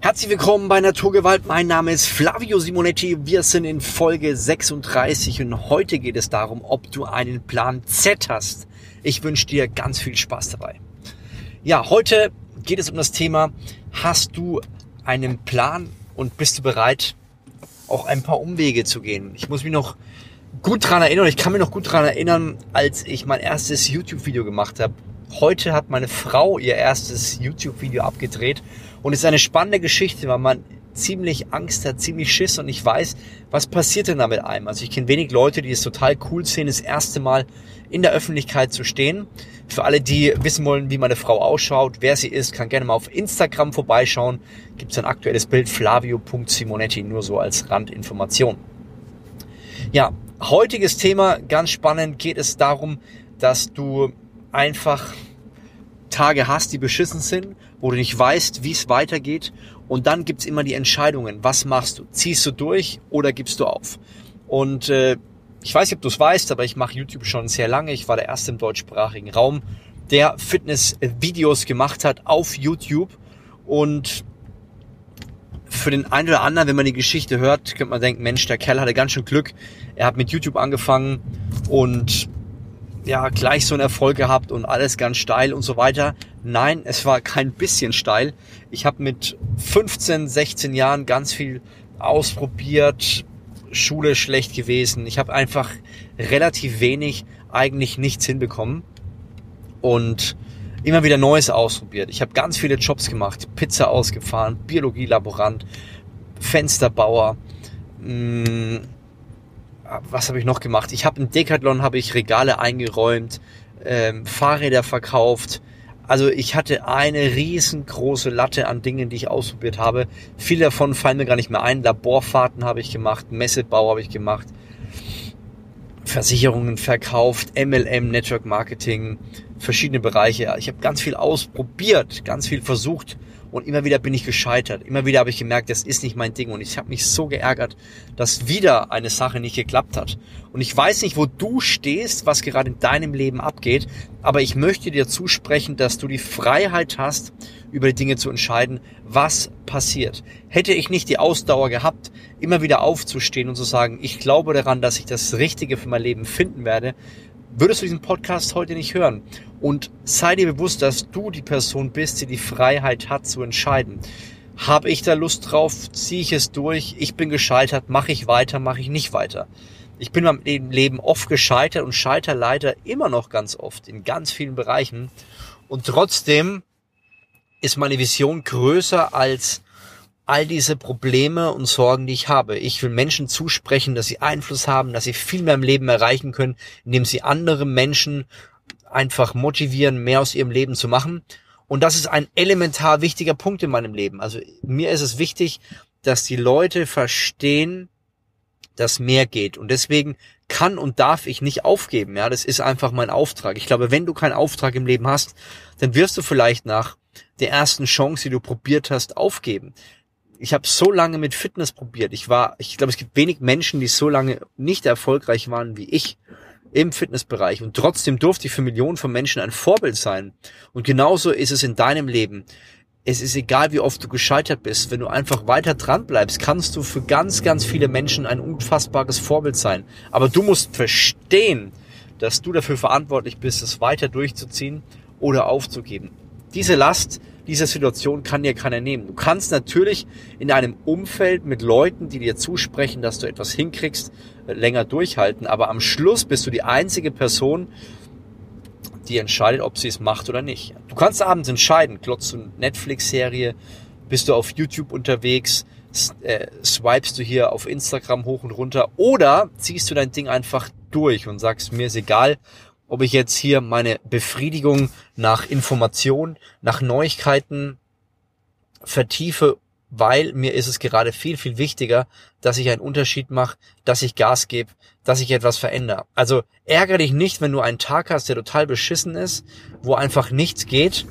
Herzlich willkommen bei Naturgewalt. Mein Name ist Flavio Simonetti. Wir sind in Folge 36 und heute geht es darum, ob du einen Plan Z hast. Ich wünsche dir ganz viel Spaß dabei. Ja, heute geht es um das Thema, hast du einen Plan und bist du bereit, auch ein paar Umwege zu gehen? Ich muss mich noch gut dran erinnern, ich kann mich noch gut dran erinnern, als ich mein erstes YouTube-Video gemacht habe. Heute hat meine Frau ihr erstes YouTube-Video abgedreht und es ist eine spannende Geschichte, weil man ziemlich Angst hat, ziemlich Schiss und ich weiß, was passiert denn da mit einem. Also ich kenne wenig Leute, die es total cool sehen, das erste Mal in der Öffentlichkeit zu stehen. Für alle, die wissen wollen, wie meine Frau ausschaut, wer sie ist, kann gerne mal auf Instagram vorbeischauen. Gibt es ein aktuelles Bild, flavio.simonetti, nur so als Randinformation. Ja, heutiges Thema, ganz spannend, geht es darum, dass du einfach Tage hast, die beschissen sind, wo du nicht weißt, wie es weitergeht. Und dann gibt's immer die Entscheidungen. Was machst du? Ziehst du durch oder gibst du auf? Und äh, ich weiß nicht, ob du es weißt, aber ich mache YouTube schon sehr lange. Ich war der Erste im deutschsprachigen Raum, der Fitness-Videos gemacht hat auf YouTube. Und für den einen oder anderen, wenn man die Geschichte hört, könnte man denken, Mensch, der Kerl hatte ganz schön Glück. Er hat mit YouTube angefangen und ja, gleich so einen Erfolg gehabt und alles ganz steil und so weiter. Nein, es war kein bisschen steil. Ich habe mit 15, 16 Jahren ganz viel ausprobiert, Schule schlecht gewesen. Ich habe einfach relativ wenig, eigentlich nichts hinbekommen und immer wieder Neues ausprobiert. Ich habe ganz viele Jobs gemacht, Pizza ausgefahren, Biologielaborant, Fensterbauer, mh, mm, was habe ich noch gemacht? Ich habe im Decathlon habe ich Regale eingeräumt, ähm, Fahrräder verkauft. Also ich hatte eine riesengroße Latte an Dingen, die ich ausprobiert habe. Viele davon fallen mir gar nicht mehr ein. Laborfahrten habe ich gemacht, Messebau habe ich gemacht, Versicherungen verkauft, MLM, Network Marketing, verschiedene Bereiche. Ich habe ganz viel ausprobiert, ganz viel versucht und immer wieder bin ich gescheitert. Immer wieder habe ich gemerkt, das ist nicht mein Ding. Und ich habe mich so geärgert, dass wieder eine Sache nicht geklappt hat. Und ich weiß nicht, wo du stehst, was gerade in deinem Leben abgeht. Aber ich möchte dir zusprechen, dass du die Freiheit hast, über die Dinge zu entscheiden, was passiert. Hätte ich nicht die Ausdauer gehabt, immer wieder aufzustehen und zu sagen, ich glaube daran, dass ich das Richtige für mein Leben finden werde, würdest du diesen Podcast heute nicht hören. Und sei dir bewusst, dass du die Person bist, die die Freiheit hat zu entscheiden. Habe ich da Lust drauf? Ziehe ich es durch? Ich bin gescheitert. Mache ich weiter? Mache ich nicht weiter? Ich bin im Leben oft gescheitert und scheiter leider immer noch ganz oft in ganz vielen Bereichen. Und trotzdem ist meine Vision größer als all diese Probleme und Sorgen, die ich habe. Ich will Menschen zusprechen, dass sie Einfluss haben, dass sie viel mehr im Leben erreichen können, indem sie andere Menschen einfach motivieren, mehr aus ihrem Leben zu machen. Und das ist ein elementar wichtiger Punkt in meinem Leben. Also mir ist es wichtig, dass die Leute verstehen, dass mehr geht. Und deswegen kann und darf ich nicht aufgeben. Ja, das ist einfach mein Auftrag. Ich glaube, wenn du keinen Auftrag im Leben hast, dann wirst du vielleicht nach der ersten Chance, die du probiert hast, aufgeben ich habe so lange mit Fitness probiert. Ich war, ich glaube, es gibt wenig Menschen, die so lange nicht erfolgreich waren wie ich im Fitnessbereich und trotzdem durfte ich für Millionen von Menschen ein Vorbild sein. Und genauso ist es in deinem Leben. Es ist egal, wie oft du gescheitert bist. Wenn du einfach weiter dran bleibst, kannst du für ganz, ganz viele Menschen ein unfassbares Vorbild sein. Aber du musst verstehen, dass du dafür verantwortlich bist, es weiter durchzuziehen oder aufzugeben. Diese Last, diese Situation kann dir keiner nehmen. Du kannst natürlich in einem Umfeld mit Leuten, die dir zusprechen, dass du etwas hinkriegst, länger durchhalten. Aber am Schluss bist du die einzige Person, die entscheidet, ob sie es macht oder nicht. Du kannst abends entscheiden, glotzt du Netflix-Serie, bist du auf YouTube unterwegs, äh, swipest du hier auf Instagram hoch und runter oder ziehst du dein Ding einfach durch und sagst, mir ist egal, ob ich jetzt hier meine Befriedigung nach Information, nach Neuigkeiten vertiefe, weil mir ist es gerade viel, viel wichtiger, dass ich einen Unterschied mache, dass ich Gas gebe, dass ich etwas verändere. Also ärgere dich nicht, wenn du einen Tag hast, der total beschissen ist, wo einfach nichts geht.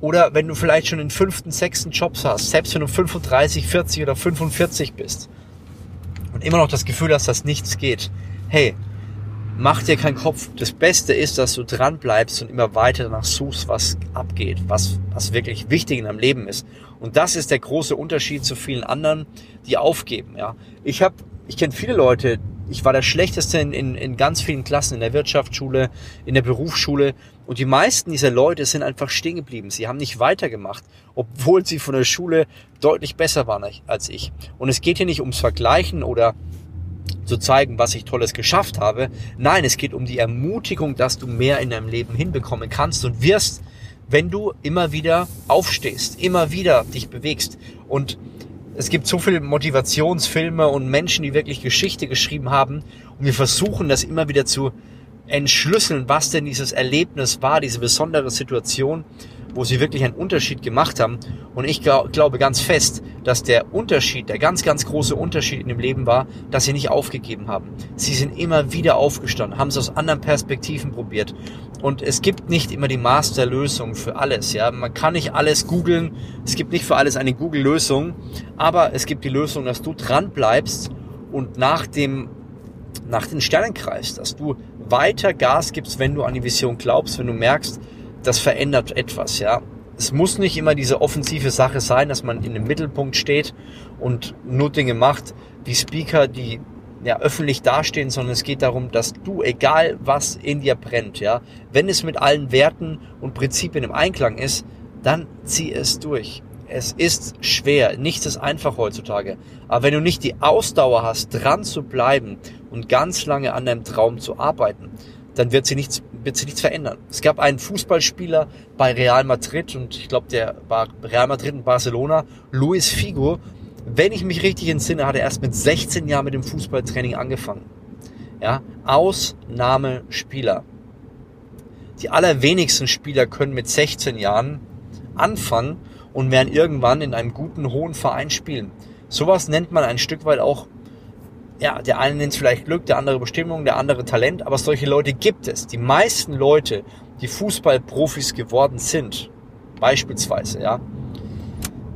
Oder wenn du vielleicht schon den fünften, sechsten Jobs hast, selbst wenn du 35, 40 oder 45 bist und immer noch das Gefühl hast, dass nichts geht. Hey, mach dir keinen Kopf. Das Beste ist, dass du dran bleibst und immer weiter danach suchst, was abgeht, was, was wirklich wichtig in deinem Leben ist. Und das ist der große Unterschied zu vielen anderen, die aufgeben. Ja, ich habe, ich kenne viele Leute. Ich war der schlechteste in, in, in ganz vielen Klassen, in der Wirtschaftsschule, in der Berufsschule. Und die meisten dieser Leute sind einfach stehen geblieben. Sie haben nicht weitergemacht, obwohl sie von der Schule deutlich besser waren als ich. Und es geht hier nicht ums Vergleichen oder zu zeigen, was ich Tolles geschafft habe. Nein, es geht um die Ermutigung, dass du mehr in deinem Leben hinbekommen kannst und wirst, wenn du immer wieder aufstehst, immer wieder dich bewegst. Und es gibt so viele Motivationsfilme und Menschen, die wirklich Geschichte geschrieben haben. Und wir versuchen das immer wieder zu entschlüsseln, was denn dieses Erlebnis war, diese besondere Situation wo sie wirklich einen Unterschied gemacht haben. Und ich glaube ganz fest, dass der Unterschied, der ganz, ganz große Unterschied in dem Leben war, dass sie nicht aufgegeben haben. Sie sind immer wieder aufgestanden, haben es aus anderen Perspektiven probiert. Und es gibt nicht immer die Masterlösung für alles. Ja, man kann nicht alles googeln. Es gibt nicht für alles eine Google-Lösung. Aber es gibt die Lösung, dass du dran bleibst und nach dem nach den Sternen kreist, dass du weiter Gas gibst, wenn du an die Vision glaubst, wenn du merkst, das verändert etwas, ja. Es muss nicht immer diese offensive Sache sein, dass man in dem Mittelpunkt steht und nur Dinge macht, wie Speaker, die ja, öffentlich dastehen, sondern es geht darum, dass du, egal was in dir brennt, ja, wenn es mit allen Werten und Prinzipien im Einklang ist, dann zieh es durch. Es ist schwer, nichts ist einfach heutzutage. Aber wenn du nicht die Ausdauer hast, dran zu bleiben und ganz lange an deinem Traum zu arbeiten, dann wird sie nichts, wird sie nichts verändern. Es gab einen Fußballspieler bei Real Madrid und ich glaube, der war Real Madrid und Barcelona, Luis Figo. Wenn ich mich richtig entsinne, hat er erst mit 16 Jahren mit dem Fußballtraining angefangen. Ja, Ausnahmespieler. Die allerwenigsten Spieler können mit 16 Jahren anfangen und werden irgendwann in einem guten, hohen Verein spielen. Sowas nennt man ein Stück weit auch ja, der eine nennt es vielleicht Glück, der andere Bestimmung, der andere Talent, aber solche Leute gibt es. Die meisten Leute, die Fußballprofis geworden sind, beispielsweise, ja,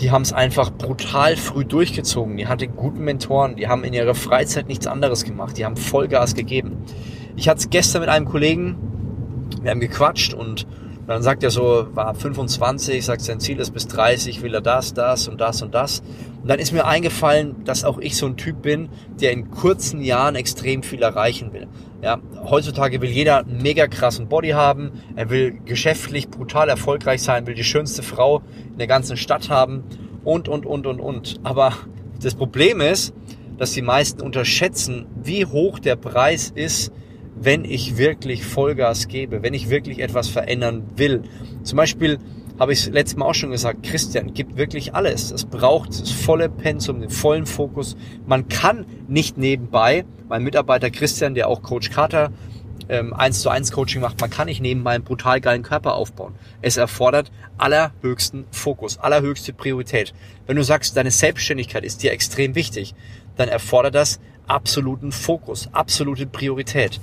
die haben es einfach brutal früh durchgezogen. Die hatten guten Mentoren, die haben in ihrer Freizeit nichts anderes gemacht, die haben Vollgas gegeben. Ich hatte es gestern mit einem Kollegen, wir haben gequatscht und dann sagt er so, war 25, sagt sein Ziel ist bis 30, will er das, das und das und das. Und dann ist mir eingefallen, dass auch ich so ein Typ bin, der in kurzen Jahren extrem viel erreichen will. Ja, heutzutage will jeder einen mega krassen Body haben. Er will geschäftlich brutal erfolgreich sein, will die schönste Frau in der ganzen Stadt haben und, und, und, und, und. Aber das Problem ist, dass die meisten unterschätzen, wie hoch der Preis ist, wenn ich wirklich Vollgas gebe, wenn ich wirklich etwas verändern will. Zum Beispiel habe ich letztes Mal auch schon gesagt, Christian gibt wirklich alles. Es braucht das volle Pensum, den vollen Fokus. Man kann nicht nebenbei, mein Mitarbeiter Christian, der auch Coach Carter ähm, 1 zu 1 Coaching macht, man kann nicht nebenbei einen brutal geilen Körper aufbauen. Es erfordert allerhöchsten Fokus, allerhöchste Priorität. Wenn du sagst, deine Selbstständigkeit ist dir extrem wichtig, dann erfordert das absoluten Fokus, absolute Priorität.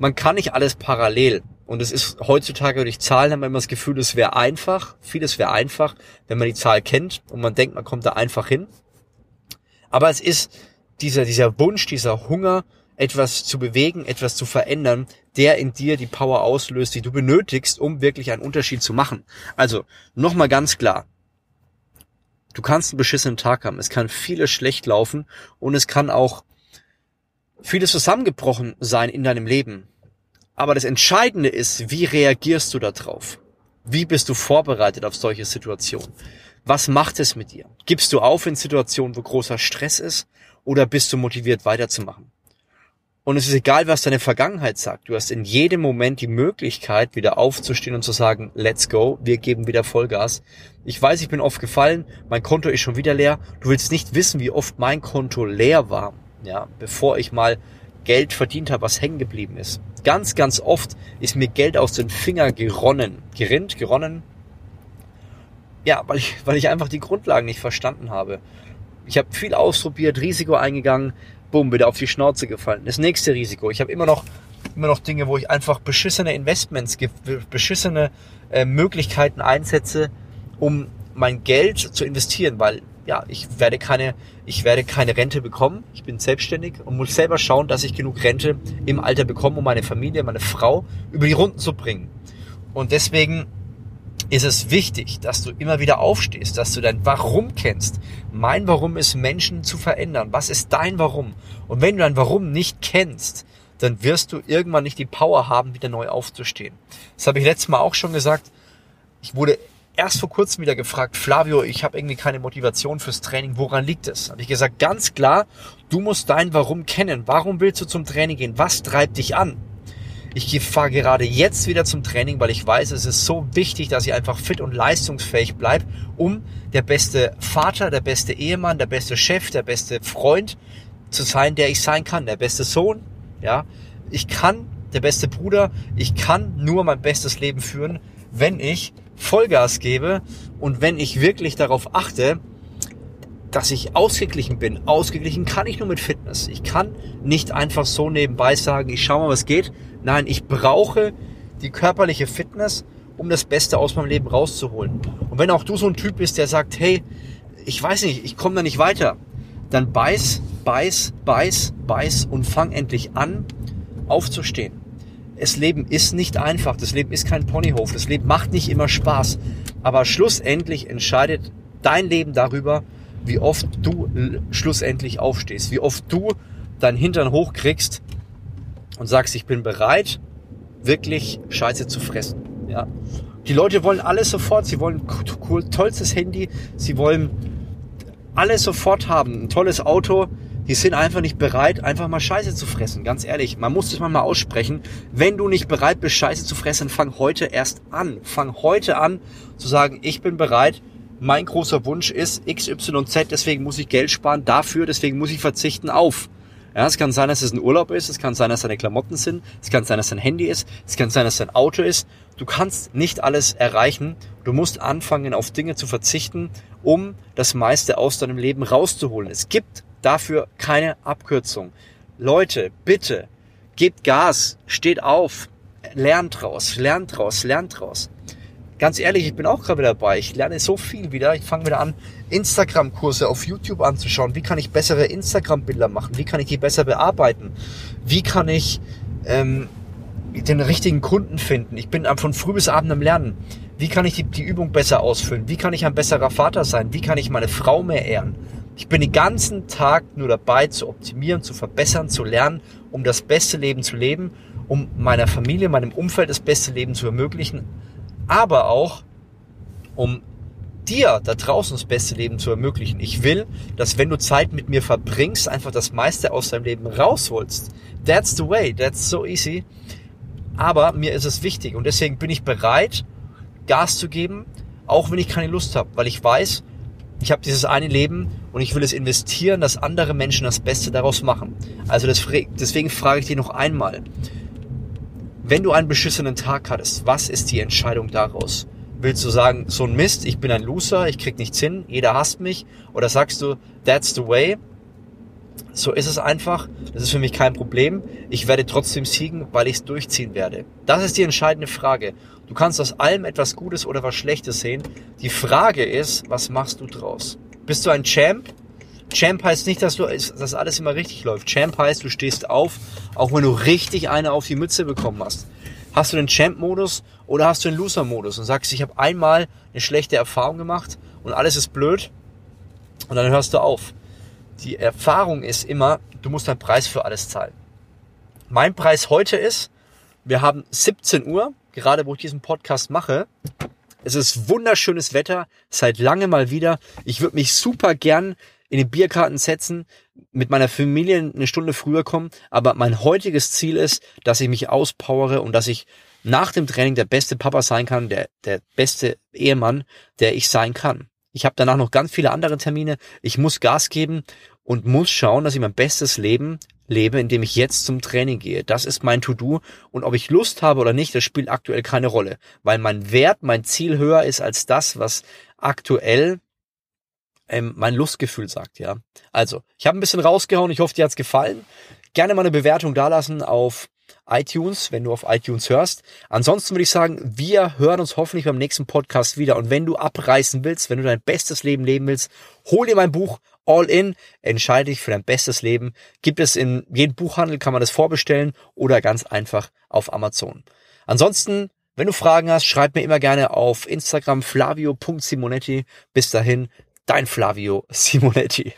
Man kann nicht alles parallel. Und es ist heutzutage durch Zahlen haben wir immer das Gefühl, es wäre einfach. Vieles wäre einfach, wenn man die Zahl kennt und man denkt, man kommt da einfach hin. Aber es ist dieser, dieser Wunsch, dieser Hunger, etwas zu bewegen, etwas zu verändern, der in dir die Power auslöst, die du benötigst, um wirklich einen Unterschied zu machen. Also, nochmal ganz klar. Du kannst einen beschissenen Tag haben. Es kann vieles schlecht laufen und es kann auch vieles zusammengebrochen sein in deinem Leben. Aber das Entscheidende ist, wie reagierst du darauf? Wie bist du vorbereitet auf solche Situationen? Was macht es mit dir? Gibst du auf in Situationen, wo großer Stress ist? Oder bist du motiviert weiterzumachen? Und es ist egal, was deine Vergangenheit sagt. Du hast in jedem Moment die Möglichkeit, wieder aufzustehen und zu sagen, let's go, wir geben wieder Vollgas. Ich weiß, ich bin oft gefallen, mein Konto ist schon wieder leer. Du willst nicht wissen, wie oft mein Konto leer war, ja, bevor ich mal Geld verdient habe, was hängen geblieben ist. Ganz, ganz oft ist mir Geld aus den Fingern geronnen. Gerinnt, geronnen. Ja, weil ich, weil ich einfach die Grundlagen nicht verstanden habe. Ich habe viel ausprobiert, Risiko eingegangen, bumm, wieder auf die Schnauze gefallen. Das nächste Risiko. Ich habe immer noch immer noch Dinge, wo ich einfach beschissene Investments, beschissene äh, Möglichkeiten einsetze, um mein Geld zu investieren, weil ja, ich werde keine, ich werde keine Rente bekommen. Ich bin selbstständig und muss selber schauen, dass ich genug Rente im Alter bekomme, um meine Familie, meine Frau über die Runden zu bringen. Und deswegen ist es wichtig, dass du immer wieder aufstehst, dass du dein Warum kennst. Mein Warum ist, Menschen zu verändern. Was ist dein Warum? Und wenn du dein Warum nicht kennst, dann wirst du irgendwann nicht die Power haben, wieder neu aufzustehen. Das habe ich letztes Mal auch schon gesagt. Ich wurde erst vor kurzem wieder gefragt, Flavio, ich habe irgendwie keine Motivation fürs Training. Woran liegt es? Habe ich gesagt, ganz klar, du musst dein Warum kennen. Warum willst du zum Training gehen? Was treibt dich an? Ich fahre gerade jetzt wieder zum Training, weil ich weiß, es ist so wichtig, dass ich einfach fit und leistungsfähig bleibe, um der beste Vater, der beste Ehemann, der beste Chef, der beste Freund zu sein, der ich sein kann, der beste Sohn. Ja, ich kann der beste Bruder, ich kann nur mein bestes Leben führen, wenn ich Vollgas gebe und wenn ich wirklich darauf achte, dass ich ausgeglichen bin. Ausgeglichen kann ich nur mit Fitness. Ich kann nicht einfach so nebenbei sagen, ich schau mal, was geht. Nein, ich brauche die körperliche Fitness, um das Beste aus meinem Leben rauszuholen. Und wenn auch du so ein Typ bist, der sagt, hey, ich weiß nicht, ich komme da nicht weiter, dann beiß, beiß, beiß, beiß und fang endlich an, aufzustehen. Das Leben ist nicht einfach, das Leben ist kein Ponyhof, das Leben macht nicht immer Spaß, aber schlussendlich entscheidet dein Leben darüber, wie oft du schlussendlich aufstehst, wie oft du dein Hintern hochkriegst und sagst, ich bin bereit, wirklich Scheiße zu fressen. Ja. Die Leute wollen alles sofort. Sie wollen cool, tollstes Handy. Sie wollen alles sofort haben. Ein tolles Auto. Die sind einfach nicht bereit, einfach mal Scheiße zu fressen. Ganz ehrlich, man muss das mal aussprechen. Wenn du nicht bereit bist, Scheiße zu fressen, fang heute erst an. Fang heute an zu sagen, ich bin bereit, mein großer Wunsch ist XYZ, deswegen muss ich Geld sparen dafür, deswegen muss ich verzichten auf. Ja, es kann sein, dass es ein Urlaub ist, es kann sein, dass deine Klamotten sind, es kann sein, dass dein Handy ist, es kann sein, dass dein Auto ist. Du kannst nicht alles erreichen. Du musst anfangen, auf Dinge zu verzichten, um das meiste aus deinem Leben rauszuholen. Es gibt dafür keine Abkürzung. Leute, bitte, gebt Gas, steht auf, lernt draus, lernt draus, lernt draus ganz ehrlich, ich bin auch gerade dabei. Ich lerne so viel wieder. Ich fange wieder an, Instagram-Kurse auf YouTube anzuschauen. Wie kann ich bessere Instagram-Bilder machen? Wie kann ich die besser bearbeiten? Wie kann ich ähm, den richtigen Kunden finden? Ich bin von früh bis abend am Lernen. Wie kann ich die, die Übung besser ausfüllen? Wie kann ich ein besserer Vater sein? Wie kann ich meine Frau mehr ehren? Ich bin den ganzen Tag nur dabei zu optimieren, zu verbessern, zu lernen, um das beste Leben zu leben, um meiner Familie, meinem Umfeld das beste Leben zu ermöglichen aber auch, um dir da draußen das beste Leben zu ermöglichen. Ich will, dass wenn du Zeit mit mir verbringst, einfach das meiste aus deinem Leben rausholst. That's the way, that's so easy. Aber mir ist es wichtig und deswegen bin ich bereit, Gas zu geben, auch wenn ich keine Lust habe, weil ich weiß, ich habe dieses eine Leben und ich will es investieren, dass andere Menschen das Beste daraus machen. Also deswegen frage ich dich noch einmal, wenn du einen beschissenen Tag hattest, was ist die Entscheidung daraus? Willst du sagen, so ein Mist, ich bin ein Loser, ich krieg nichts hin, jeder hasst mich? Oder sagst du, that's the way, so ist es einfach, das ist für mich kein Problem, ich werde trotzdem siegen, weil ich es durchziehen werde? Das ist die entscheidende Frage. Du kannst aus allem etwas Gutes oder was Schlechtes sehen. Die Frage ist, was machst du draus? Bist du ein Champ Champ heißt nicht, dass du, dass alles immer richtig läuft. Champ heißt, du stehst auf, auch wenn du richtig eine auf die Mütze bekommen hast. Hast du den Champ-Modus oder hast du den Loser-Modus und sagst, ich habe einmal eine schlechte Erfahrung gemacht und alles ist blöd und dann hörst du auf. Die Erfahrung ist immer, du musst deinen Preis für alles zahlen. Mein Preis heute ist, wir haben 17 Uhr, gerade wo ich diesen Podcast mache. Es ist wunderschönes Wetter, seit lange mal wieder. Ich würde mich super gern in den Bierkarten setzen, mit meiner Familie eine Stunde früher kommen. Aber mein heutiges Ziel ist, dass ich mich auspowere und dass ich nach dem Training der beste Papa sein kann, der, der beste Ehemann, der ich sein kann. Ich habe danach noch ganz viele andere Termine. Ich muss Gas geben und muss schauen, dass ich mein bestes Leben lebe, indem ich jetzt zum Training gehe. Das ist mein To-Do. Und ob ich Lust habe oder nicht, das spielt aktuell keine Rolle. Weil mein Wert, mein Ziel höher ist als das, was aktuell ähm, mein Lustgefühl sagt, ja. Also, ich habe ein bisschen rausgehauen, ich hoffe, dir hat's gefallen. Gerne mal eine Bewertung dalassen auf iTunes, wenn du auf iTunes hörst. Ansonsten würde ich sagen, wir hören uns hoffentlich beim nächsten Podcast wieder. Und wenn du abreißen willst, wenn du dein bestes Leben leben willst, hol dir mein Buch All In, entscheide dich für dein bestes Leben. Gibt es in jedem Buchhandel, kann man das vorbestellen oder ganz einfach auf Amazon. Ansonsten Wenn du Fragen hast, schreib mir immer gerne auf Instagram flavio.simonetti. Bis dahin, dein Flavio Simonetti.